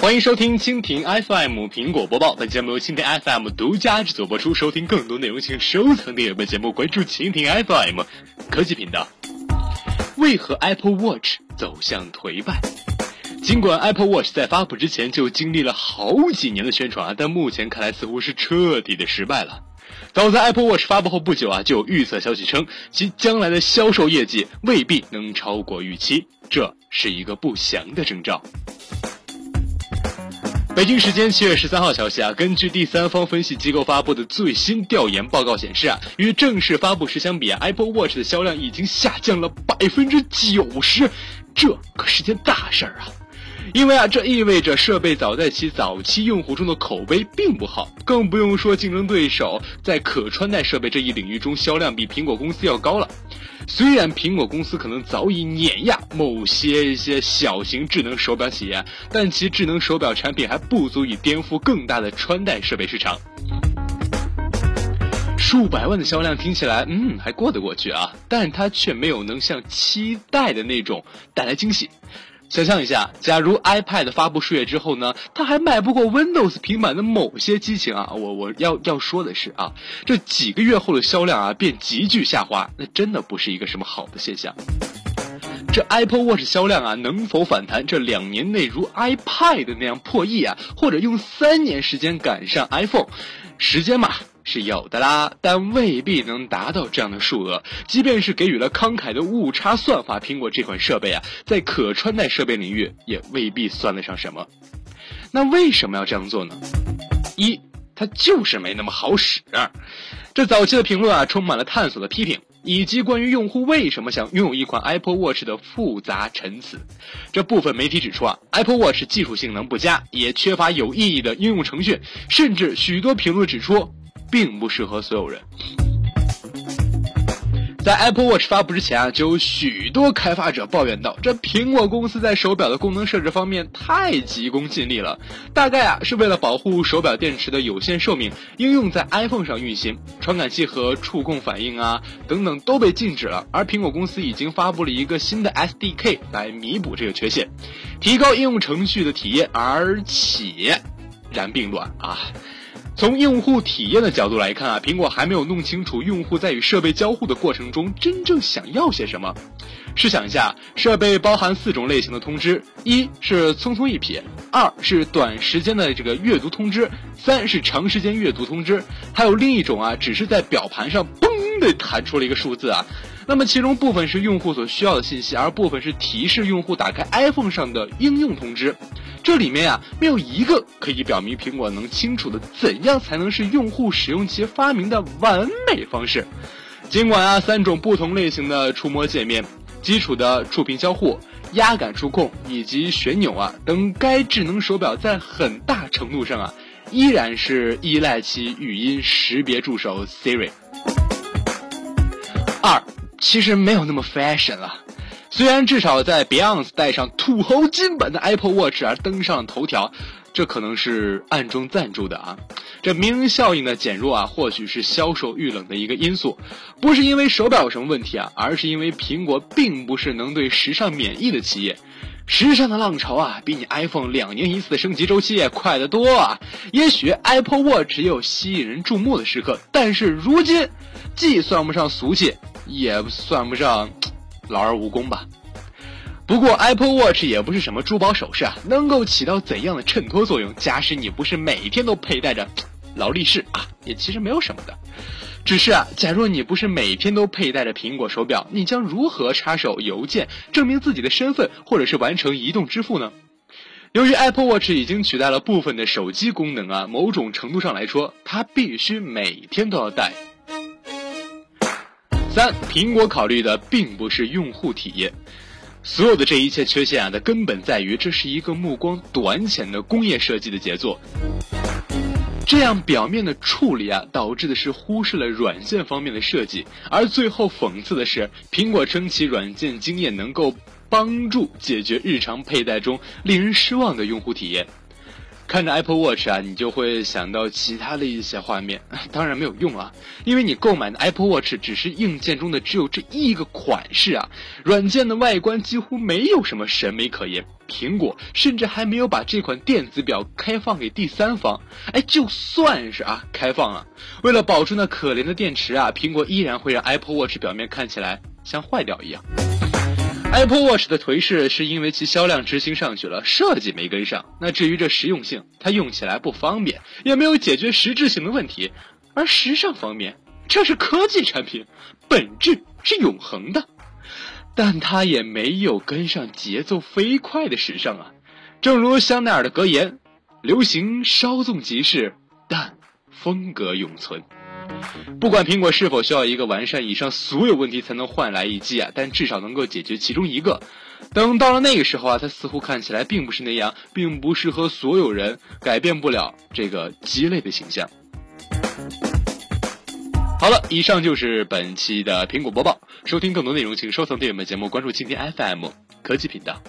欢迎收听蜻蜓 FM 苹果播报，本节目由蜻蜓 FM 独家制作播出。收听更多内容，请收藏订阅本节目，关注蜻蜓 FM 科技频道。为何 Apple Watch 走向颓败？尽管 Apple Watch 在发布之前就经历了好几年的宣传，但目前看来似乎是彻底的失败了。早在 Apple Watch 发布后不久啊，就有预测消息称其将来的销售业绩未必能超过预期，这是一个不祥的征兆。北京时间七月十三号消息啊，根据第三方分析机构发布的最新调研报告显示啊，与正式发布时相比啊，Apple Watch 的销量已经下降了百分之九十，这可是件大事儿啊！因为啊，这意味着设备早在其早期用户中的口碑并不好，更不用说竞争对手在可穿戴设备这一领域中销量比苹果公司要高了。虽然苹果公司可能早已碾压某些一些小型智能手表企业，但其智能手表产品还不足以颠覆更大的穿戴设备市场。数百万的销量听起来，嗯，还过得过去啊，但它却没有能像期待的那种带来惊喜。想象一下，假如 iPad 发布数月之后呢，它还卖不过 Windows 平板的某些机型啊，我我要要说的是啊，这几个月后的销量啊便急剧下滑，那真的不是一个什么好的现象。这 Apple Watch 销量啊能否反弹？这两年内如 iPad 那样破亿啊，或者用三年时间赶上 iPhone，时间嘛。是有的啦，但未必能达到这样的数额。即便是给予了慷慨的误差算法，苹果这款设备啊，在可穿戴设备领域也未必算得上什么。那为什么要这样做呢？一，它就是没那么好使。这早期的评论啊，充满了探索的批评，以及关于用户为什么想拥有一款 Apple Watch 的复杂陈词。这部分媒体指出啊，Apple Watch 技术性能不佳，也缺乏有意义的应用程序，甚至许多评论指出。并不适合所有人。在 Apple Watch 发布之前啊，就有许多开发者抱怨道：“这苹果公司在手表的功能设置方面太急功近利了，大概啊是为了保护手表电池的有限寿命，应用在 iPhone 上运行，传感器和触控反应啊等等都被禁止了。而苹果公司已经发布了一个新的 SDK 来弥补这个缺陷，提高应用程序的体验，而且然并卵啊。”从用户体验的角度来看啊，苹果还没有弄清楚用户在与设备交互的过程中真正想要些什么。试想一下，设备包含四种类型的通知：一是匆匆一瞥，二是短时间的这个阅读通知，三是长时间阅读通知，还有另一种啊，只是在表盘上嘣的弹出了一个数字啊。那么其中部分是用户所需要的信息，而部分是提示用户打开 iPhone 上的应用通知。这里面呀，没有一个可以表明苹果能清楚的怎样才能是用户使用其发明的完美方式。尽管啊，三种不同类型的触摸界面、基础的触屏交互、压感触控以及旋钮啊等，该智能手表在很大程度上啊，依然是依赖其语音识别助手 Siri。二，其实没有那么 fashion 了。虽然至少在 Beyonce 带上土豪金版的 Apple Watch 而登上了头条，这可能是暗中赞助的啊。这名人效应的减弱啊，或许是销售遇冷的一个因素，不是因为手表有什么问题啊，而是因为苹果并不是能对时尚免疫的企业。时尚的浪潮啊，比你 iPhone 两年一次的升级周期快得多啊。也许 Apple Watch 也有吸引人注目的时刻，但是如今既算不上俗气，也算不上。劳而无功吧。不过 Apple Watch 也不是什么珠宝首饰啊，能够起到怎样的衬托作用？假使你不是每天都佩戴着劳力士啊，也其实没有什么的。只是啊，假若你不是每天都佩戴着苹果手表，你将如何插手邮件证明自己的身份，或者是完成移动支付呢？由于 Apple Watch 已经取代了部分的手机功能啊，某种程度上来说，它必须每天都要戴。三，苹果考虑的并不是用户体验，所有的这一切缺陷啊的根本在于这是一个目光短浅的工业设计的杰作。这样表面的处理啊，导致的是忽视了软件方面的设计，而最后讽刺的是，苹果称其软件经验能够帮助解决日常佩戴中令人失望的用户体验。看着 Apple Watch 啊，你就会想到其他的一些画面，当然没有用啊，因为你购买的 Apple Watch 只是硬件中的只有这一个款式啊，软件的外观几乎没有什么审美可言。苹果甚至还没有把这款电子表开放给第三方，哎，就算是啊开放了，为了保住那可怜的电池啊，苹果依然会让 Apple Watch 表面看起来像坏掉一样。Apple Watch 的颓势是因为其销量执行上去了，设计没跟上。那至于这实用性，它用起来不方便，也没有解决实质性的问题。而时尚方面，这是科技产品，本质是永恒的，但它也没有跟上节奏飞快的时尚啊。正如香奈儿的格言：“流行稍纵即逝，但风格永存。”不管苹果是否需要一个完善以上所有问题才能换来一季啊，但至少能够解决其中一个。等到了那个时候啊，它似乎看起来并不是那样，并不适合所有人，改变不了这个鸡肋的形象。好了，以上就是本期的苹果播报。收听更多内容，请收藏订阅本节目，关注蜻蜓 FM 科技频道。